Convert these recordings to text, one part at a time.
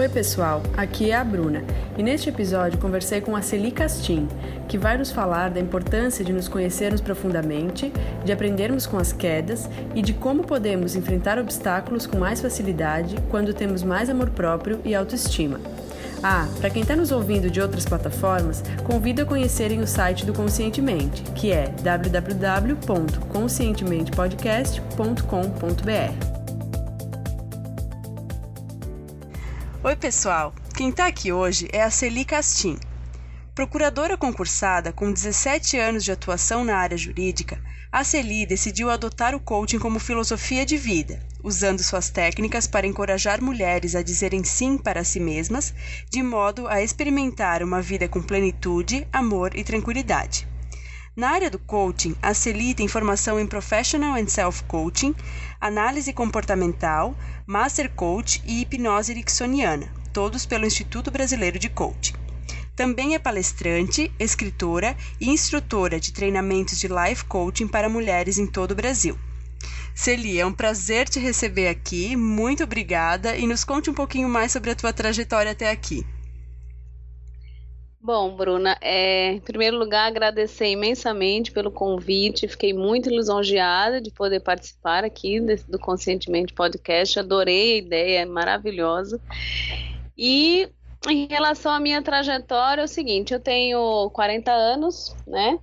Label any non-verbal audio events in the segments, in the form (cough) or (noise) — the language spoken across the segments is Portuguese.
Oi, pessoal, aqui é a Bruna e neste episódio conversei com a Celi Castim, que vai nos falar da importância de nos conhecermos profundamente, de aprendermos com as quedas e de como podemos enfrentar obstáculos com mais facilidade quando temos mais amor próprio e autoestima. Ah, para quem está nos ouvindo de outras plataformas, convido a conhecerem o site do Conscientemente, que é www.conscientementepodcast.com.br. Oi, pessoal! Quem está aqui hoje é a Celi Castim. Procuradora concursada com 17 anos de atuação na área jurídica, a Celi decidiu adotar o coaching como filosofia de vida, usando suas técnicas para encorajar mulheres a dizerem sim para si mesmas, de modo a experimentar uma vida com plenitude, amor e tranquilidade. Na área do coaching, a Celi tem formação em Professional and Self-Coaching, análise comportamental, Master Coach e hipnose ericksoniana, todos pelo Instituto Brasileiro de Coaching. Também é palestrante, escritora e instrutora de treinamentos de life coaching para mulheres em todo o Brasil. Celi, é um prazer te receber aqui. Muito obrigada e nos conte um pouquinho mais sobre a tua trajetória até aqui. Bom, Bruna, é, em primeiro lugar, agradecer imensamente pelo convite. Fiquei muito lisonjeada de poder participar aqui do Conscientemente Podcast. Adorei a ideia, é maravilhosa. E em relação à minha trajetória, é o seguinte: eu tenho 40 anos, né?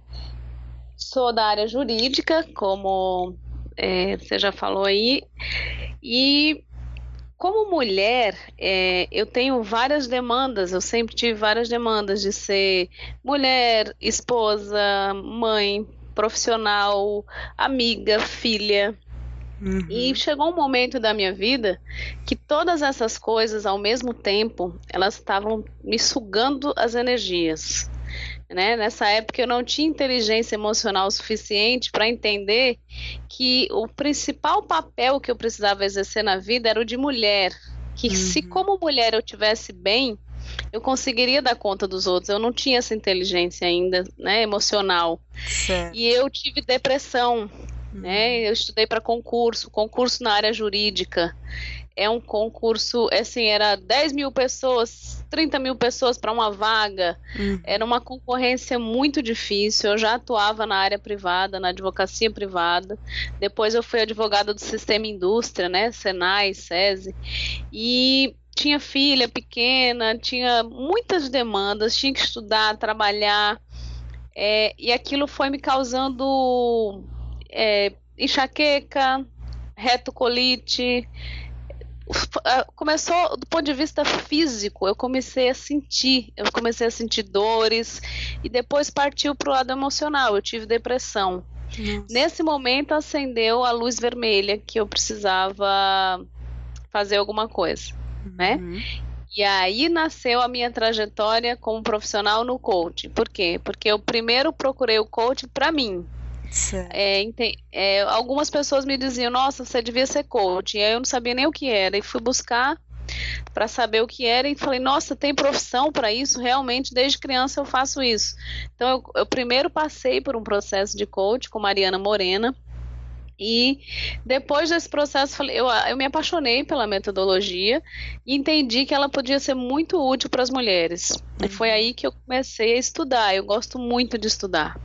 Sou da área jurídica, como é, você já falou aí, e como mulher, é, eu tenho várias demandas, eu sempre tive várias demandas de ser mulher, esposa, mãe, profissional, amiga, filha. Uhum. E chegou um momento da minha vida que todas essas coisas, ao mesmo tempo, elas estavam me sugando as energias. Né? Nessa época eu não tinha inteligência emocional suficiente para entender que o principal papel que eu precisava exercer na vida era o de mulher. Que uhum. se como mulher eu tivesse bem, eu conseguiria dar conta dos outros. Eu não tinha essa inteligência ainda, né, emocional. Certo. E eu tive depressão, uhum. né? Eu estudei para concurso, concurso na área jurídica é um concurso, assim, era 10 mil pessoas, 30 mil pessoas para uma vaga. Uhum. Era uma concorrência muito difícil. Eu já atuava na área privada, na advocacia privada. Depois eu fui advogada do sistema indústria, né? Senai, SESI. E tinha filha pequena, tinha muitas demandas, tinha que estudar, trabalhar. É, e aquilo foi me causando é, enxaqueca, retocolite começou do ponto de vista físico, eu comecei a sentir, eu comecei a sentir dores e depois partiu para o lado emocional, eu tive depressão. Nossa. Nesse momento acendeu a luz vermelha que eu precisava fazer alguma coisa, né? uhum. né? E aí nasceu a minha trajetória como profissional no coaching. Por quê? Porque eu primeiro procurei o coaching para mim, é, é, algumas pessoas me diziam, nossa, você devia ser coach. E aí eu não sabia nem o que era. E fui buscar para saber o que era e falei, nossa, tem profissão para isso? Realmente, desde criança eu faço isso. Então, eu, eu primeiro passei por um processo de coach com Mariana Morena. E depois desse processo, eu, eu me apaixonei pela metodologia e entendi que ela podia ser muito útil para as mulheres. Uhum. E foi aí que eu comecei a estudar. Eu gosto muito de estudar.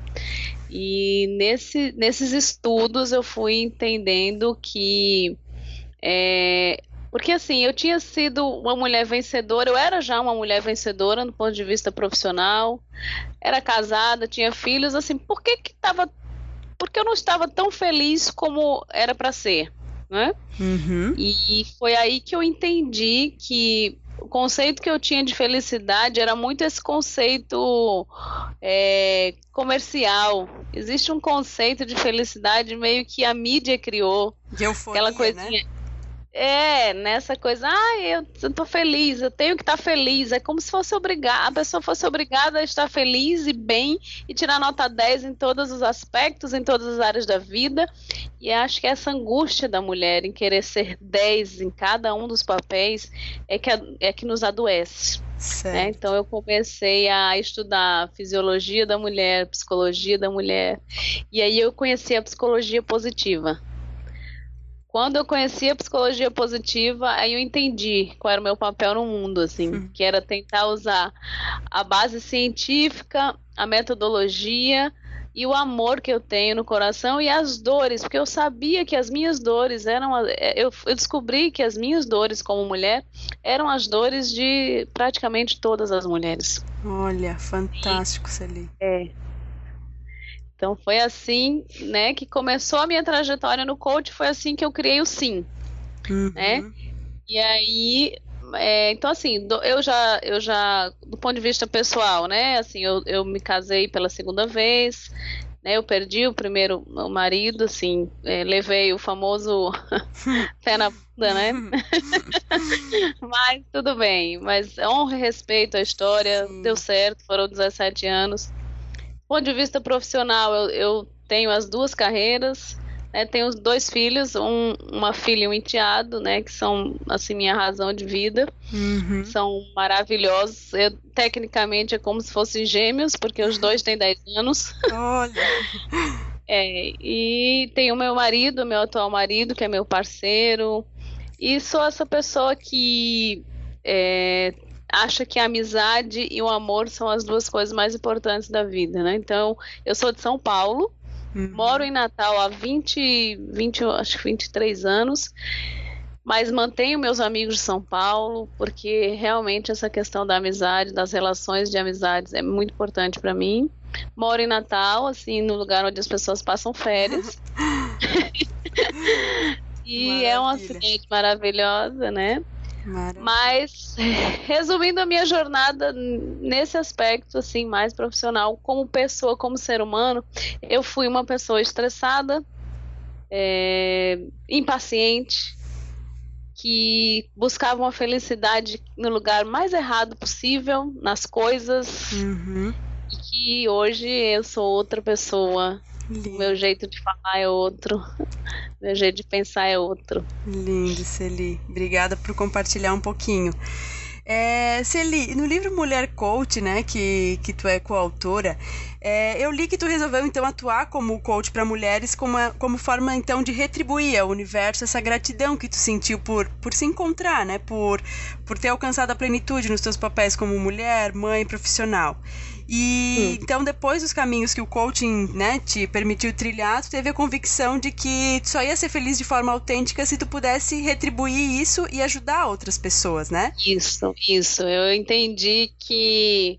E nesse, nesses estudos eu fui entendendo que. É, porque assim, eu tinha sido uma mulher vencedora, eu era já uma mulher vencedora no ponto de vista profissional, era casada, tinha filhos, assim, por que que tava. Por que eu não estava tão feliz como era para ser? Né? Uhum. E foi aí que eu entendi que o conceito que eu tinha de felicidade era muito esse conceito é, comercial. Existe um conceito de felicidade meio que a mídia criou. De euforia, aquela coisinha. Né? É, nessa coisa, ah, eu, eu tô feliz, eu tenho que estar tá feliz. É como se fosse obrigada, a pessoa fosse obrigada a estar feliz e bem e tirar nota 10 em todos os aspectos, em todas as áreas da vida. E acho que essa angústia da mulher em querer ser 10 em cada um dos papéis é que, é que nos adoece. Né? Então eu comecei a estudar fisiologia da mulher, psicologia da mulher, e aí eu conheci a psicologia positiva quando eu conheci a psicologia positiva, aí eu entendi qual era o meu papel no mundo, assim, hum. que era tentar usar a base científica, a metodologia e o amor que eu tenho no coração e as dores, porque eu sabia que as minhas dores eram. É, eu, eu descobri que as minhas dores como mulher eram as dores de praticamente todas as mulheres. Olha, fantástico, Celi. É. Então foi assim, né, que começou a minha trajetória no coach, foi assim que eu criei o Sim, uhum. né? E aí é, então, assim, do, eu já, eu já, do ponto de vista pessoal, né? Assim, eu, eu me casei pela segunda vez, né? Eu perdi o primeiro o marido, assim, é, levei o famoso (laughs) pé na bunda, né? (laughs) mas tudo bem, mas honra e respeito à história, Sim. deu certo, foram 17 anos. Do ponto de vista profissional, eu, eu tenho as duas carreiras, né, tenho dois filhos, um, uma filha e um enteado, né? Que são, assim, minha razão de vida. Uhum. São maravilhosos. Eu, tecnicamente é como se fossem gêmeos, porque os dois têm 10 anos. Olha! (laughs) é, e tenho o meu marido, meu atual marido, que é meu parceiro. E sou essa pessoa que é, acha que a amizade e o amor são as duas coisas mais importantes da vida, né? Então, eu sou de São Paulo, Uhum. Moro em Natal há 20, 20, acho que 23 anos, mas mantenho meus amigos de São Paulo, porque realmente essa questão da amizade, das relações de amizades é muito importante para mim. Moro em Natal, assim, no lugar onde as pessoas passam férias. (laughs) e Maravilha. é uma cidade maravilhosa, né? Maravilha. Mas, (laughs) resumindo a minha jornada nesse aspecto, assim, mais profissional, como pessoa, como ser humano, eu fui uma pessoa estressada, é, impaciente, que buscava uma felicidade no lugar mais errado possível, nas coisas, uhum. e que hoje eu sou outra pessoa Lindo. Meu jeito de falar é outro. Meu jeito de pensar é outro. Lindo, Celi. Obrigada por compartilhar um pouquinho. É, Celi, no livro Mulher Coach, né, que, que tu é coautora, é, eu li que tu resolveu então atuar como coach para mulheres como, como forma então de retribuir ao universo essa gratidão que tu sentiu por, por se encontrar, né, por, por ter alcançado a plenitude nos teus papéis como mulher, mãe, profissional. E hum. então, depois dos caminhos que o coaching né, te permitiu trilhar, tu teve a convicção de que tu só ia ser feliz de forma autêntica se tu pudesse retribuir isso e ajudar outras pessoas, né? Isso, isso. Eu entendi que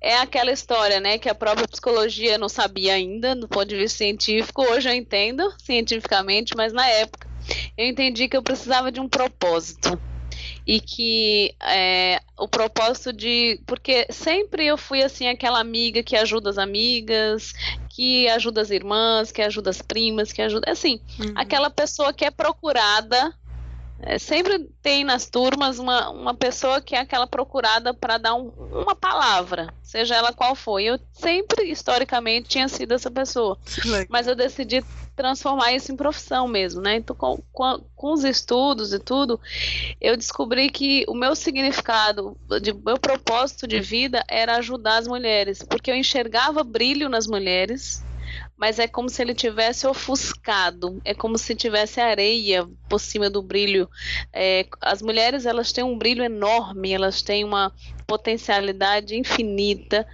é aquela história, né, que a própria psicologia não sabia ainda, do ponto de vista científico. Hoje eu entendo cientificamente, mas na época eu entendi que eu precisava de um propósito e que é, o propósito de. Porque sempre eu fui assim, aquela amiga que ajuda as amigas, que ajuda as irmãs, que ajuda as primas, que ajuda. Assim, uhum. aquela pessoa que é procurada. É, sempre tem nas turmas uma, uma pessoa que é aquela procurada para dar um, uma palavra, seja ela qual for. Eu sempre, historicamente, tinha sido essa pessoa. Mas eu decidi transformar isso em profissão mesmo, né? Então, com, com, com, os estudos e tudo, eu descobri que o meu significado, de, meu propósito de vida era ajudar as mulheres, porque eu enxergava brilho nas mulheres, mas é como se ele tivesse ofuscado, é como se tivesse areia por cima do brilho. É, as mulheres elas têm um brilho enorme, elas têm uma potencialidade infinita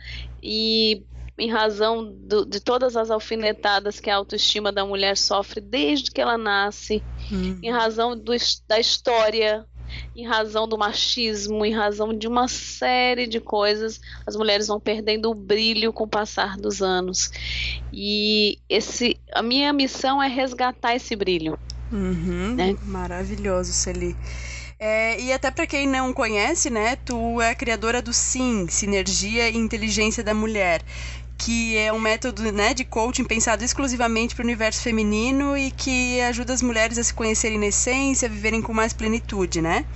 e em razão do, de todas as alfinetadas que a autoestima da mulher sofre desde que ela nasce, uhum. em razão do, da história, em razão do machismo, em razão de uma série de coisas, as mulheres vão perdendo o brilho com o passar dos anos. E esse, a minha missão é resgatar esse brilho. Uhum, né? Maravilhoso, Celi. É, e até para quem não conhece, né, tu é a criadora do SIM, Sinergia e Inteligência da Mulher, que é um método né, de coaching pensado exclusivamente para o universo feminino e que ajuda as mulheres a se conhecerem na essência, a viverem com mais plenitude, né?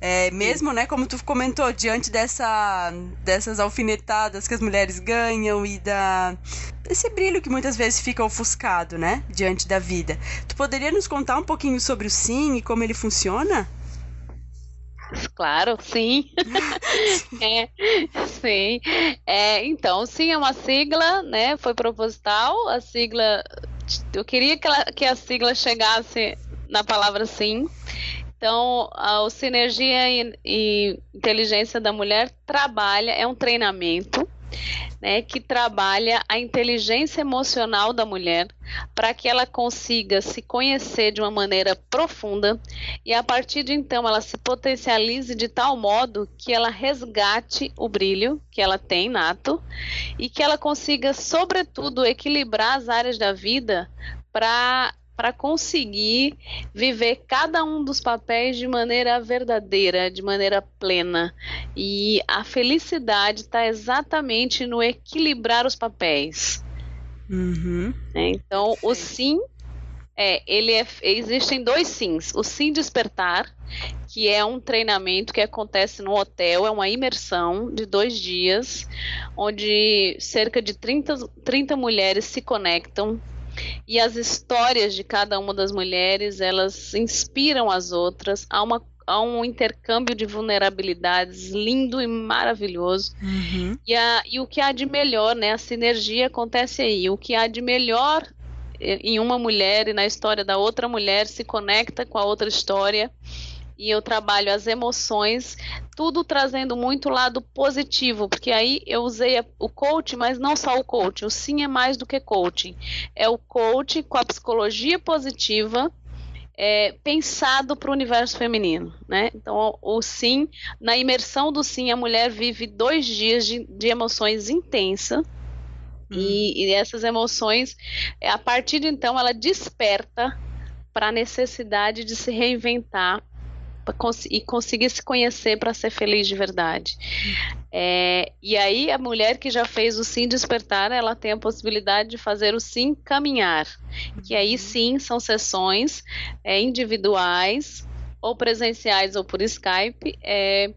É, mesmo, né, como tu comentou, diante dessa, dessas alfinetadas que as mulheres ganham e da desse brilho que muitas vezes fica ofuscado, né, diante da vida. Tu poderia nos contar um pouquinho sobre o SIM e como ele funciona? (laughs) Claro, sim. (laughs) é, sim. É, então, sim, é uma sigla, né? Foi proposital. A sigla. Eu queria que, ela, que a sigla chegasse na palavra sim. Então, a, o Sinergia e, e Inteligência da Mulher trabalha, é um treinamento né, que trabalha a inteligência emocional da mulher para que ela consiga se conhecer de uma maneira profunda e a partir de então ela se potencialize de tal modo que ela resgate o brilho que ela tem nato e que ela consiga, sobretudo, equilibrar as áreas da vida para para conseguir viver cada um dos papéis de maneira verdadeira, de maneira plena. E a felicidade está exatamente no equilibrar os papéis. Uhum. É, então, o sim é, ele é, existem dois sims. O sim despertar, que é um treinamento que acontece no hotel, é uma imersão de dois dias, onde cerca de 30, 30 mulheres se conectam e as histórias de cada uma das mulheres elas inspiram as outras. Há uma há um intercâmbio de vulnerabilidades lindo e maravilhoso. Uhum. e, a, e o que há de melhor né? A sinergia acontece aí. O que há de melhor em uma mulher e na história da outra mulher se conecta com a outra história e eu trabalho as emoções, tudo trazendo muito lado positivo, porque aí eu usei o coach, mas não só o coach, o sim é mais do que coaching. É o coach com a psicologia positiva, é, pensado para o universo feminino, né? Então, o sim, na imersão do sim, a mulher vive dois dias de, de emoções intensas. Hum. E, e essas emoções, a partir de então, ela desperta para a necessidade de se reinventar cons e conseguir se conhecer para ser feliz de verdade. É, e aí a mulher que já fez o sim despertar, ela tem a possibilidade de fazer o sim caminhar, que aí uhum. sim são sessões é, individuais ou presenciais ou por Skype é,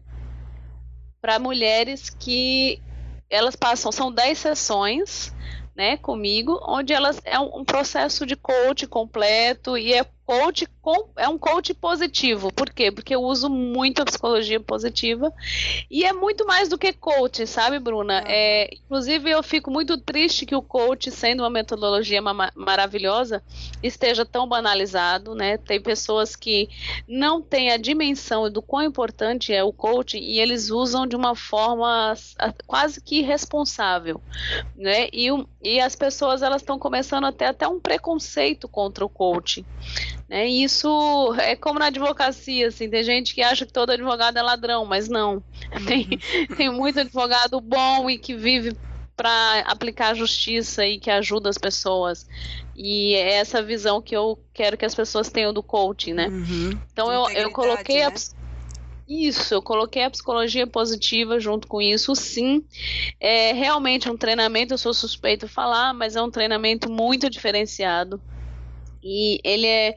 para mulheres que elas passam, são 10 sessões né, comigo, onde elas é um, um processo de coach completo e é coach com, é um coach positivo. Por quê? Porque eu uso muito a psicologia positiva e é muito mais do que coach, sabe, Bruna? Ah. É, inclusive, eu fico muito triste que o coach, sendo uma metodologia ma maravilhosa, esteja tão banalizado, né? Tem pessoas que não têm a dimensão do quão importante é o coaching e eles usam de uma forma quase que irresponsável, né? E, e as pessoas elas estão começando a ter até um preconceito contra o coaching. Né? isso é como na advocacia, assim, tem gente que acha que todo advogado é ladrão, mas não. Tem, uhum. (laughs) tem muito advogado bom e que vive para aplicar a justiça e que ajuda as pessoas. E é essa visão que eu quero que as pessoas tenham do coaching, né? Uhum. Então eu, eu coloquei né? a isso, eu coloquei a psicologia positiva junto com isso, sim. É realmente um treinamento, eu sou suspeito falar, mas é um treinamento muito diferenciado. E ele é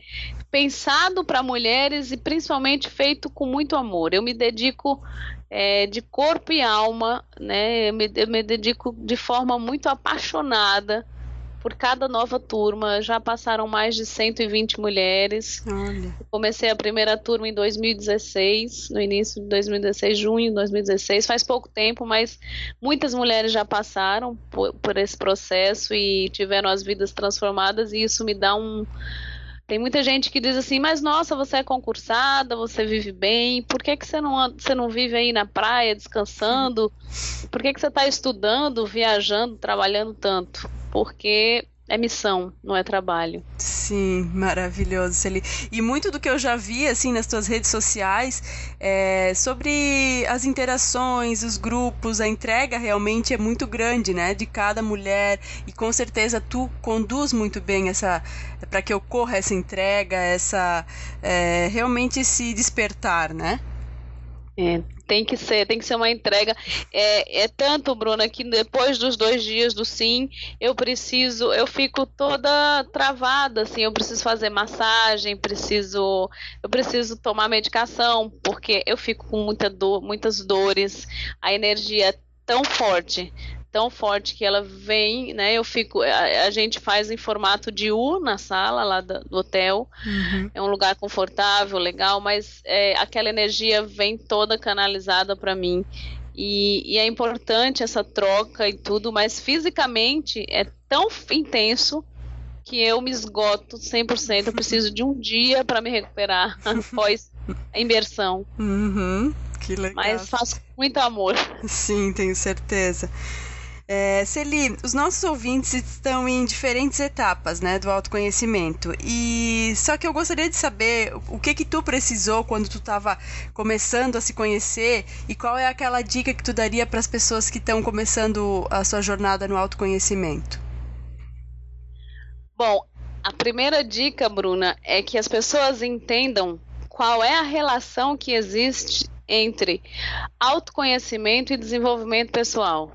pensado para mulheres e principalmente feito com muito amor. Eu me dedico é, de corpo e alma, né? Eu me, eu me dedico de forma muito apaixonada por cada nova turma. Já passaram mais de 120 mulheres. Olha. comecei a primeira turma em 2016, no início de 2016, junho de 2016. Faz pouco tempo, mas muitas mulheres já passaram por, por esse processo e tiveram as vidas transformadas, e isso me dá um. Tem muita gente que diz assim, mas nossa, você é concursada, você vive bem, por que, que você, não, você não vive aí na praia descansando? Por que, que você está estudando, viajando, trabalhando tanto? Porque é missão, não é trabalho. Sim, maravilhoso, Celi. E muito do que eu já vi assim nas tuas redes sociais é sobre as interações, os grupos, a entrega realmente é muito grande, né, de cada mulher e com certeza tu conduz muito bem essa para que ocorra essa entrega, essa é, realmente esse despertar, né? É, tem que ser, tem que ser uma entrega. É, é tanto, Bruna, que depois dos dois dias do sim, eu preciso, eu fico toda travada, assim, eu preciso fazer massagem, preciso, eu preciso tomar medicação, porque eu fico com muita dor, muitas dores, a energia é tão forte tão forte que ela vem, né? Eu fico, a, a gente faz em formato de U na sala lá do, do hotel. Uhum. É um lugar confortável, legal, mas é, aquela energia vem toda canalizada para mim. E, e, é importante essa troca e tudo, mas fisicamente é tão intenso que eu me esgoto 100%. Eu preciso de um dia para me recuperar (laughs) após a imersão. Uhum, que legal. Mas faço com muito amor. Sim, tenho certeza. É, Celi, os nossos ouvintes estão em diferentes etapas né, do autoconhecimento. E só que eu gostaria de saber o que que tu precisou quando tu estava começando a se conhecer e qual é aquela dica que tu daria para as pessoas que estão começando a sua jornada no autoconhecimento. Bom, a primeira dica, Bruna, é que as pessoas entendam qual é a relação que existe entre autoconhecimento e desenvolvimento pessoal.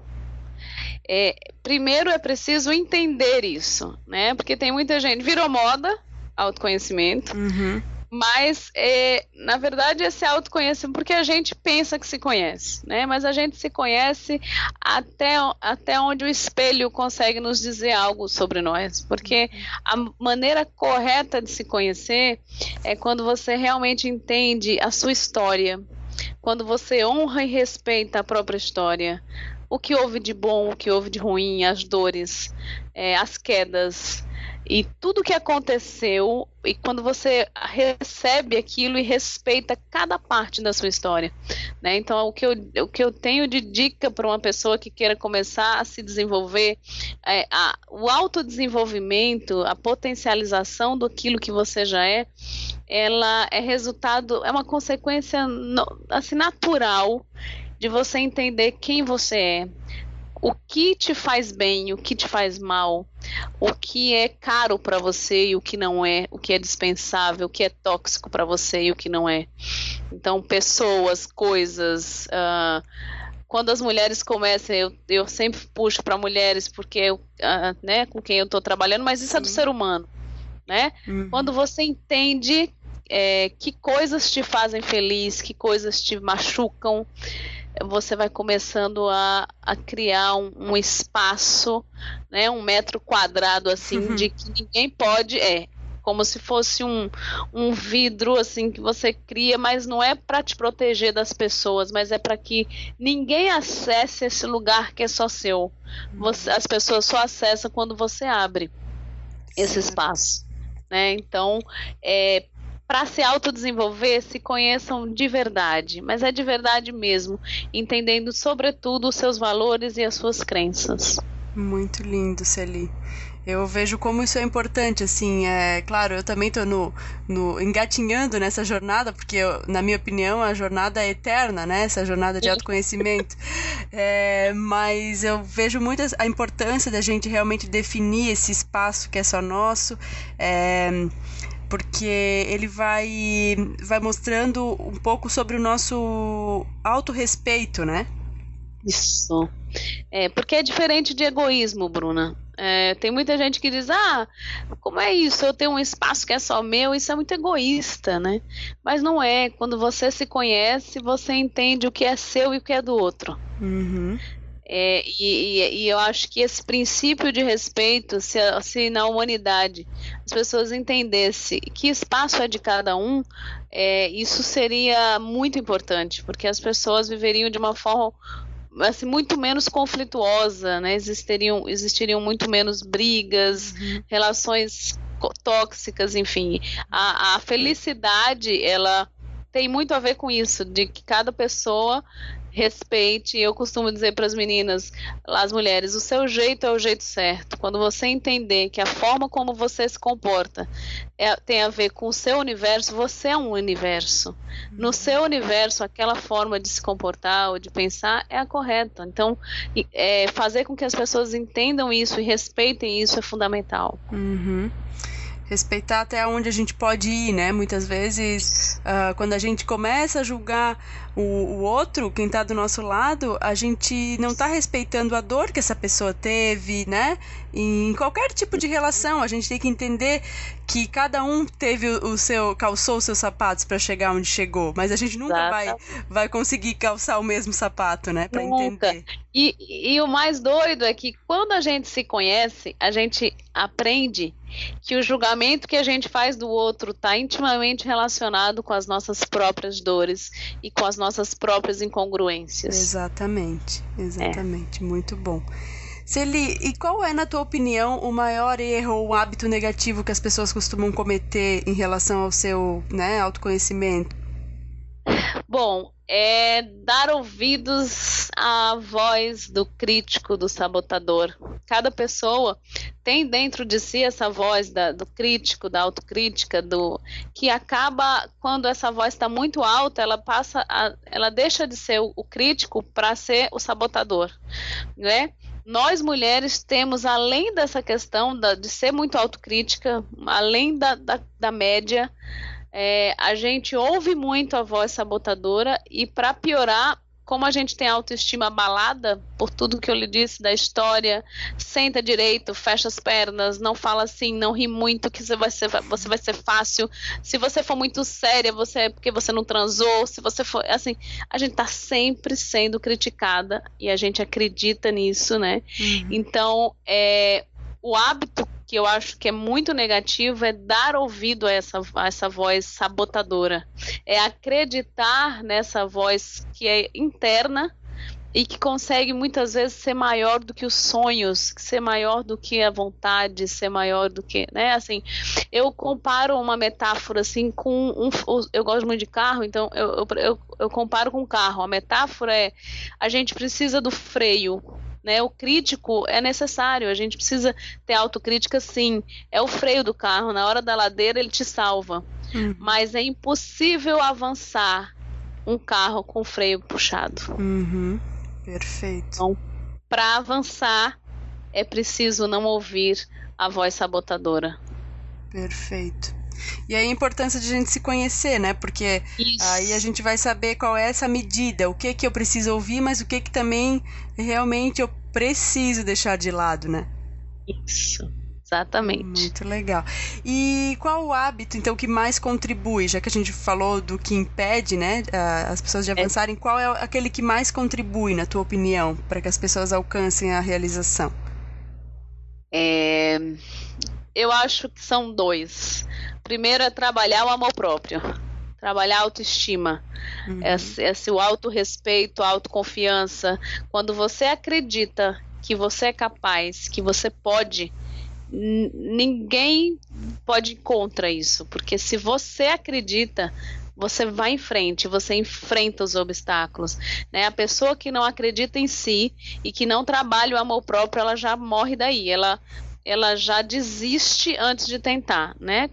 É, primeiro é preciso entender isso, né? Porque tem muita gente, virou moda, autoconhecimento, uhum. mas é, na verdade esse autoconhecimento, porque a gente pensa que se conhece, né? Mas a gente se conhece até, até onde o espelho consegue nos dizer algo sobre nós, porque a maneira correta de se conhecer é quando você realmente entende a sua história, quando você honra e respeita a própria história, o que houve de bom, o que houve de ruim, as dores, é, as quedas e tudo que aconteceu e quando você recebe aquilo e respeita cada parte da sua história, né? Então o que eu, o que eu tenho de dica para uma pessoa que queira começar a se desenvolver é a, o autodesenvolvimento, a potencialização daquilo que você já é, ela é resultado, é uma consequência assim natural de você entender quem você é, o que te faz bem, o que te faz mal, o que é caro para você e o que não é, o que é dispensável, o que é tóxico para você e o que não é. Então, pessoas, coisas. Uh, quando as mulheres começam, eu, eu sempre puxo para mulheres porque eu, uh, né, com quem eu estou trabalhando, mas isso é do ser humano, né? Uhum. Quando você entende é, que coisas te fazem feliz, que coisas te machucam, você vai começando a, a criar um, um, espaço, né, um metro quadrado assim, uhum. de que ninguém pode. É, como se fosse um, um vidro assim que você cria, mas não é para te proteger das pessoas, mas é para que ninguém acesse esse lugar que é só seu. Você, as pessoas só acessam quando você abre esse espaço. Né? Então, é, para se autodesenvolver, se conheçam de verdade, mas é de verdade mesmo, entendendo sobretudo os seus valores e as suas crenças. Muito lindo, Celi. Eu vejo como isso é importante, assim, é claro, eu também estou no, no, engatinhando nessa jornada, porque eu, na minha opinião a jornada é eterna, né, essa jornada de autoconhecimento, (laughs) é, mas eu vejo muito a importância da gente realmente definir esse espaço que é só nosso, é, porque ele vai, vai mostrando um pouco sobre o nosso autorrespeito, né? Isso. É, porque é diferente de egoísmo, Bruna. É, tem muita gente que diz: ah, como é isso? Eu tenho um espaço que é só meu, isso é muito egoísta, né? Mas não é. Quando você se conhece, você entende o que é seu e o que é do outro. Uhum. É, e, e, eu acho que esse princípio de respeito, se, se na humanidade as pessoas entendessem que espaço é de cada um, é, isso seria muito importante, porque as pessoas viveriam de uma forma assim, muito menos conflituosa, né? existiriam, existiriam muito menos brigas, uhum. relações tóxicas, enfim. A, a felicidade, ela tem muito a ver com isso, de que cada pessoa respeite. Eu costumo dizer para as meninas, as mulheres, o seu jeito é o jeito certo. Quando você entender que a forma como você se comporta é, tem a ver com o seu universo, você é um universo. No uhum. seu universo, aquela forma de se comportar ou de pensar é a correta. Então, é, fazer com que as pessoas entendam isso e respeitem isso é fundamental. Uhum respeitar até onde a gente pode ir, né? Muitas vezes, uh, quando a gente começa a julgar o, o outro, quem está do nosso lado, a gente não está respeitando a dor que essa pessoa teve, né? em qualquer tipo de relação, a gente tem que entender que cada um teve o seu calçou os seus sapatos para chegar onde chegou, mas a gente nunca vai, vai conseguir calçar o mesmo sapato, né, para entender. E, e o mais doido é que quando a gente se conhece, a gente aprende que o julgamento que a gente faz do outro está intimamente relacionado com as nossas próprias dores e com as nossas próprias incongruências. Exatamente, exatamente, é. muito bom. Celi, e qual é, na tua opinião, o maior erro ou hábito negativo que as pessoas costumam cometer em relação ao seu né, autoconhecimento? Bom, é dar ouvidos à voz do crítico, do sabotador. Cada pessoa tem dentro de si essa voz da, do crítico, da autocrítica, do que acaba quando essa voz está muito alta, ela passa, a, ela deixa de ser o, o crítico para ser o sabotador, né? Nós mulheres temos, além dessa questão da, de ser muito autocrítica, além da, da, da média, é, a gente ouve muito a voz sabotadora e para piorar, como a gente tem autoestima abalada por tudo que eu lhe disse da história, senta direito, fecha as pernas, não fala assim, não ri muito que você vai ser, você vai ser fácil. Se você for muito séria, você é porque você não transou. Se você for assim, a gente está sempre sendo criticada e a gente acredita nisso, né? Uhum. Então, é, o hábito que eu acho que é muito negativo é dar ouvido a essa, a essa voz sabotadora. É acreditar nessa voz que é interna e que consegue muitas vezes ser maior do que os sonhos, ser maior do que a vontade, ser maior do que, né? Assim, eu comparo uma metáfora assim com um, eu gosto muito de carro, então eu, eu, eu comparo com carro. A metáfora é a gente precisa do freio né? O crítico é necessário, a gente precisa ter autocrítica sim. É o freio do carro, na hora da ladeira ele te salva. Uhum. Mas é impossível avançar um carro com freio puxado. Uhum. Perfeito. Então, para avançar, é preciso não ouvir a voz sabotadora. Perfeito. E aí a importância de a gente se conhecer, né? Porque Isso. aí a gente vai saber qual é essa medida, o que que eu preciso ouvir, mas o que que também realmente eu preciso deixar de lado, né? Isso. Exatamente. Muito legal. E qual o hábito, então, que mais contribui? Já que a gente falou do que impede, né, as pessoas de é. avançarem, é. qual é aquele que mais contribui, na tua opinião, para que as pessoas alcancem a realização? É, eu acho que são dois. Primeiro é trabalhar o amor próprio, trabalhar a autoestima, uhum. esse, esse o autorrespeito, a autoconfiança. Quando você acredita que você é capaz, que você pode, ninguém pode ir contra isso, porque se você acredita, você vai em frente, você enfrenta os obstáculos. Né? A pessoa que não acredita em si e que não trabalha o amor próprio, ela já morre daí. Ela ela já desiste antes de tentar, né?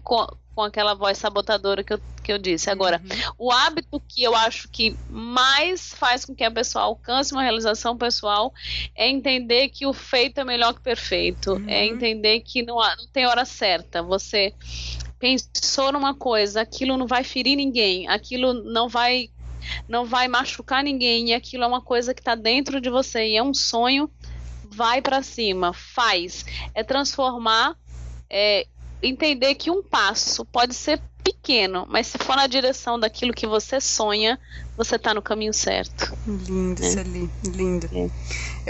Com aquela voz sabotadora que eu, que eu disse. Agora, uhum. o hábito que eu acho que mais faz com que a pessoa alcance uma realização pessoal é entender que o feito é melhor que o perfeito. É uhum. É entender que não, há, não tem hora certa. Você pensou numa coisa, aquilo não vai ferir ninguém, aquilo não vai não vai machucar ninguém e aquilo é uma coisa que está dentro de você e é um sonho vai para cima, faz. É transformar, é, entender que um passo pode ser pequeno, mas se for na direção daquilo que você sonha, você está no caminho certo. Lindo, é. Celi, lindo. É.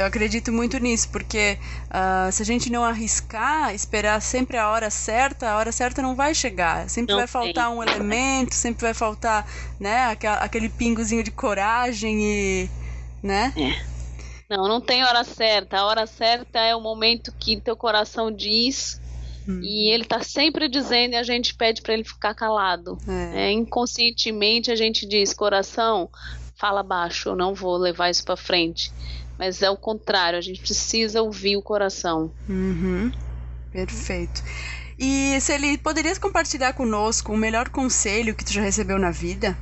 Eu acredito muito nisso, porque uh, se a gente não arriscar, esperar sempre a hora certa, a hora certa não vai chegar. Sempre não vai faltar tem. um elemento, sempre vai faltar, né, aquele pingozinho de coragem e, né? É. Não, não tem hora certa. A hora certa é o momento que teu coração diz hum. e ele tá sempre dizendo e a gente pede para ele ficar calado. É. É, inconscientemente a gente diz, coração, fala baixo, eu não vou levar isso para frente. Mas é o contrário, a gente precisa ouvir o coração. Uhum. Perfeito. E se ele poderias compartilhar conosco o melhor conselho que tu já recebeu na vida?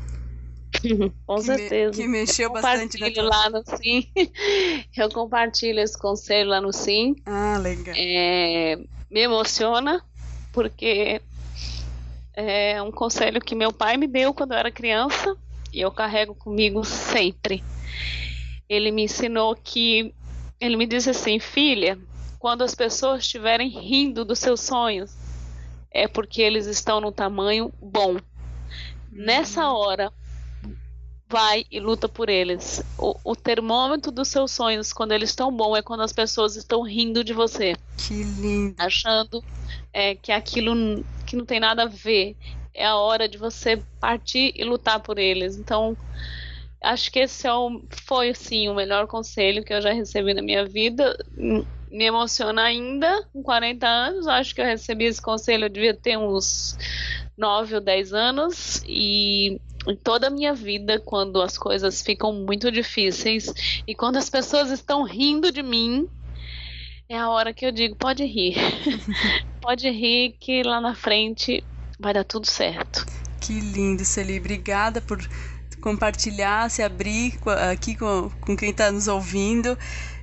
(laughs) Com que certeza. Me, que mexeu bastante na tua... lá no Sim. (laughs) Eu compartilho esse conselho lá no Sim. Ah, legal. É, me emociona, porque é um conselho que meu pai me deu quando eu era criança e eu carrego comigo sempre. Ele me ensinou que. Ele me disse assim: filha, quando as pessoas estiverem rindo dos seus sonhos, é porque eles estão no tamanho bom. Nessa hum. hora, vai e luta por eles. O, o, termômetro dos seus sonhos, quando eles estão bom, é quando as pessoas estão rindo de você. Que lindo. Achando é, que aquilo que não tem nada a ver. É a hora de você partir e lutar por eles. Então, acho que esse é o, foi, sim, o melhor conselho que eu já recebi na minha vida. me emociona ainda, com 40 anos. Acho que eu recebi esse conselho, eu devia ter uns 9 ou 10 anos. E em toda a minha vida, quando as coisas ficam muito difíceis e quando as pessoas estão rindo de mim, é a hora que eu digo: pode rir. (laughs) pode rir, que lá na frente vai dar tudo certo. Que lindo, Celi. Obrigada por compartilhar, se abrir aqui com, com quem está nos ouvindo.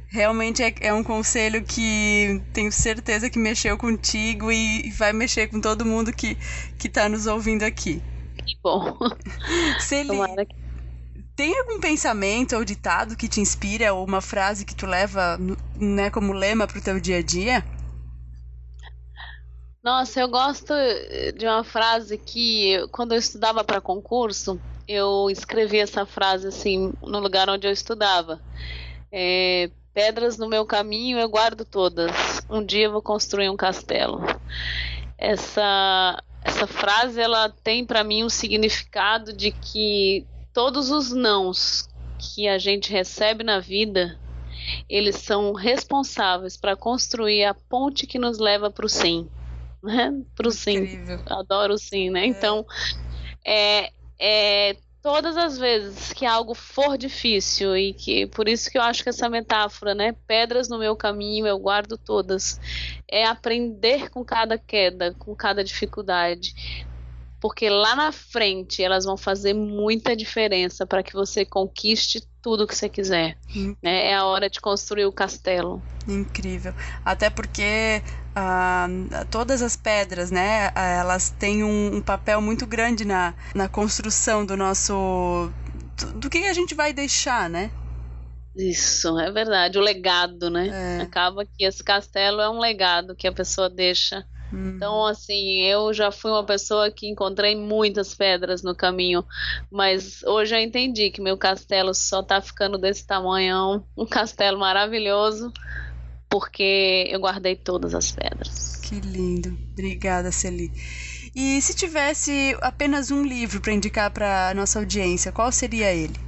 Realmente é, é, um conselho que tenho certeza que mexeu contigo e, vai mexer com todo mundo que está nos ouvindo aqui. Que bom. Celi, que... tem algum pensamento ou ditado que te inspira ou uma frase que tu leva né, como lema para o teu dia a dia? Nossa, eu gosto de uma frase que quando eu estudava para concurso, eu escrevi essa frase assim no lugar onde eu estudava. É, Pedras no meu caminho eu guardo todas. Um dia eu vou construir um castelo. Essa essa frase ela tem para mim um significado de que todos os nãos que a gente recebe na vida, eles são responsáveis para construir a ponte que nos leva para o sim né? Pro sim. Adoro o sim, né? É. Então, é, é todas as vezes que algo for difícil e que por isso que eu acho que essa metáfora, né, pedras no meu caminho eu guardo todas, é aprender com cada queda, com cada dificuldade, porque lá na frente elas vão fazer muita diferença para que você conquiste tudo que você quiser. Hum. Né? É a hora de construir o castelo. Incrível. Até porque ah, todas as pedras, né, elas têm um, um, papel muito grande na, na construção do nosso. do, do que a gente vai deixar, né? Isso, é verdade. O legado, né? É. Acaba que esse castelo é um legado que a pessoa deixa então, uhum. assim, eu já fui uma pessoa que encontrei muitas pedras no caminho, mas hoje eu entendi que meu castelo só tá ficando desse tamanho, um castelo maravilhoso, porque eu guardei todas as pedras. Que lindo. Obrigada, Celi. E se tivesse apenas um livro para indicar para nossa audiência, qual seria ele?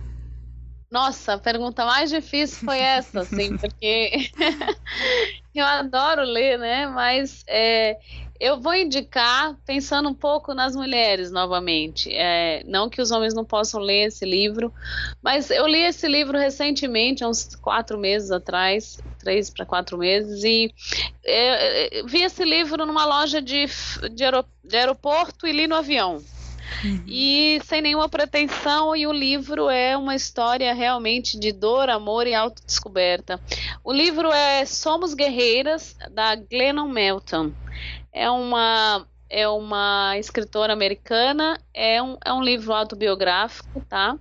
Nossa, a pergunta mais difícil foi essa, assim, (laughs) porque (laughs) eu adoro ler, né? Mas é, eu vou indicar pensando um pouco nas mulheres novamente. É, não que os homens não possam ler esse livro, mas eu li esse livro recentemente, há uns quatro meses atrás, três para quatro meses, e é, vi esse livro numa loja de, de, aeroporto e li no avião. Uhum. E sem nenhuma pretensão, e o livro é uma história realmente de dor, amor e autodescoberta. O livro é Somos Guerreiras, da Glennon Melton. É uma é uma escritora americana, é um, é um livro autobiográfico, tá?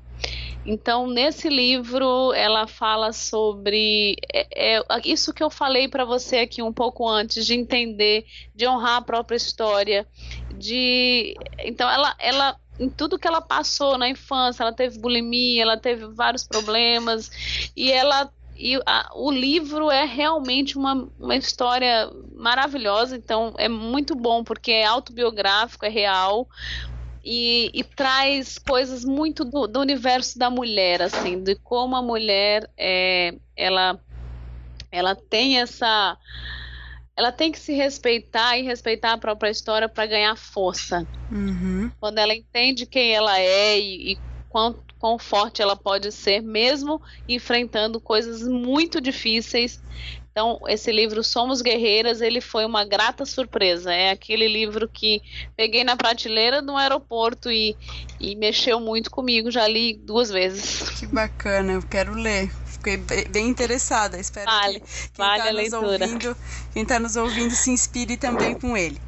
Então, nesse livro, ela fala sobre é, é, isso que eu falei para você aqui um pouco antes, de entender, de honrar a própria história, de. Então, ela, ela em tudo que ela passou na infância, ela teve bulimia, ela teve vários problemas, e ela e a, o livro é realmente uma, uma história maravilhosa, então é muito bom porque é autobiográfico, é real e, e traz coisas muito do, do, universo da mulher, assim, de como a mulher é, ela, ela tem essa. Ela tem que se respeitar e respeitar a própria história para ganhar força. Uhum. Quando ela entende quem ela é e, e quanto quão forte ela pode ser, mesmo enfrentando coisas muito difíceis. Então, esse livro Somos Guerreiras, ele foi uma grata surpresa. É aquele livro que peguei na prateleira do aeroporto e, e mexeu muito comigo. Já li duas vezes. Que bacana, eu quero ler. Fiquei bem interessada. Espero vale, que quem vale tá leitura. Ouvindo, quem está nos ouvindo se inspire também com ele.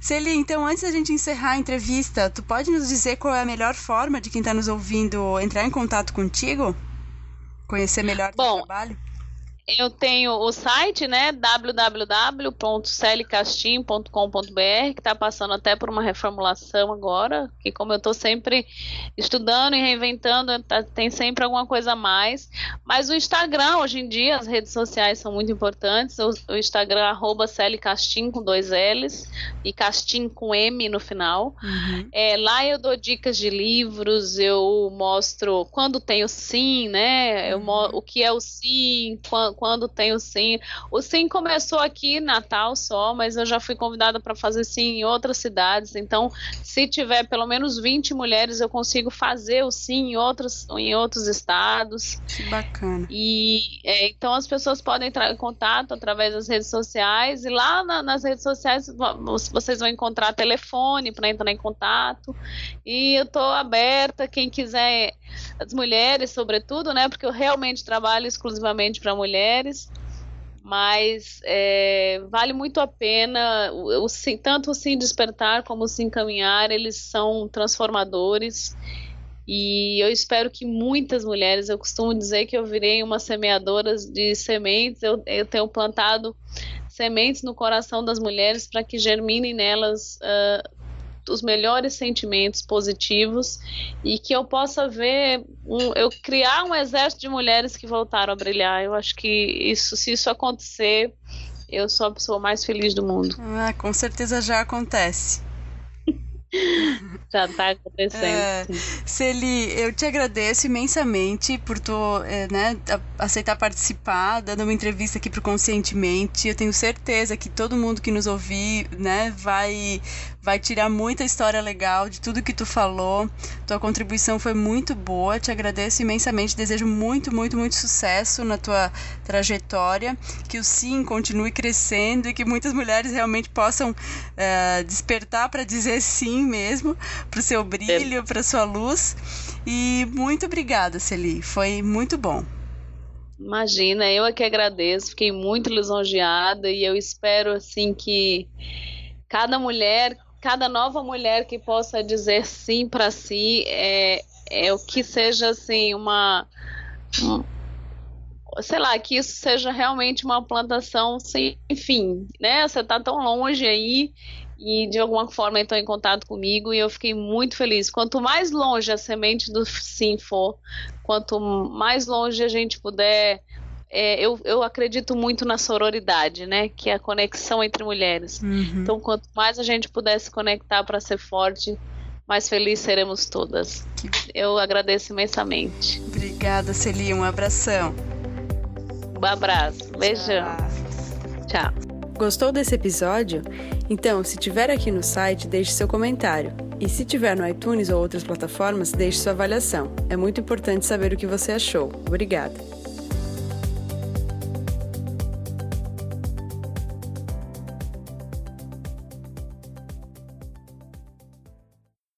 Celi, então antes da gente encerrar a entrevista, tu pode nos dizer qual é a melhor forma de quem está nos ouvindo entrar em contato contigo? Conhecer melhor Bom, teu trabalho? Eu tenho o site, né, www.celicastim.com.br, que está passando até por uma reformulação agora, que como eu estou sempre estudando e reinventando, tá, tem sempre alguma coisa a mais. Mas o Instagram, hoje em dia, as redes sociais são muito importantes. O, o Instagram, arroba Celicastim com dois L's e Castim com M no final. Uhum. É, lá eu dou dicas de livros, eu mostro quando tem o sim, né, eu, uhum. o que é o sim, quando quando tem o sim. O sim começou aqui em Natal só, mas eu já fui convidada para fazer sim em outras cidades. Então, se tiver pelo menos 20 mulheres, eu consigo fazer o sim em outros, em outros estados. Que bacana. E é, então as pessoas podem entrar em contato através das redes sociais e lá na, nas redes sociais vocês vão encontrar telefone para entrar em contato. E eu estou aberta, quem quiser, as mulheres, sobretudo, né? Porque eu realmente trabalho exclusivamente para mulheres. Mas é, vale muito a pena, o, o, tanto o Sim Despertar como o Sim Caminhar, eles são transformadores. E eu espero que muitas mulheres, eu costumo dizer que eu virei uma semeadora de sementes, eu, eu tenho plantado sementes no coração das mulheres para que germinem nelas uh, os melhores sentimentos positivos e que eu possa ver um, eu criar um exército de mulheres que voltaram a brilhar. Eu acho que isso, se isso acontecer, eu sou a pessoa mais feliz do mundo. Ah, com certeza já acontece. (laughs) Já está acontecendo. É, Celi, eu te agradeço imensamente por tu é, né, aceitar participar, dando uma entrevista aqui para o Conscientemente. Eu tenho certeza que todo mundo que nos ouvir né, vai, vai tirar muita história legal de tudo que tu falou. Tua contribuição foi muito boa, te agradeço imensamente. Desejo muito, muito, muito sucesso na tua trajetória. Que o sim continue crescendo e que muitas mulheres realmente possam é, despertar para dizer sim mesmo, para o seu brilho, é. para sua luz. E muito obrigada, Celi. Foi muito bom. Imagina, eu é que agradeço, fiquei muito lisonjeada e eu espero assim que cada mulher, cada nova mulher que possa dizer sim para si é, é o que seja assim uma, sei lá, que isso seja realmente uma plantação sem fim, né? Você tá tão longe aí e de alguma forma entrou em contato comigo e eu fiquei muito feliz. Quanto mais longe a semente do sim for, quanto mais longe a gente puder. É, eu, eu acredito muito na sororidade, né? Que é a conexão entre mulheres. Uhum. Então, quanto mais a gente puder se conectar para ser forte, mais feliz seremos todas. Eu agradeço imensamente. Obrigada, Celia. Um abração. Um abraço. Beijão. Tchau. Gostou desse episódio? Então, se tiver aqui no site, deixe seu comentário. E se tiver no iTunes ou outras plataformas, deixe sua avaliação. É muito importante saber o que você achou. Obrigada!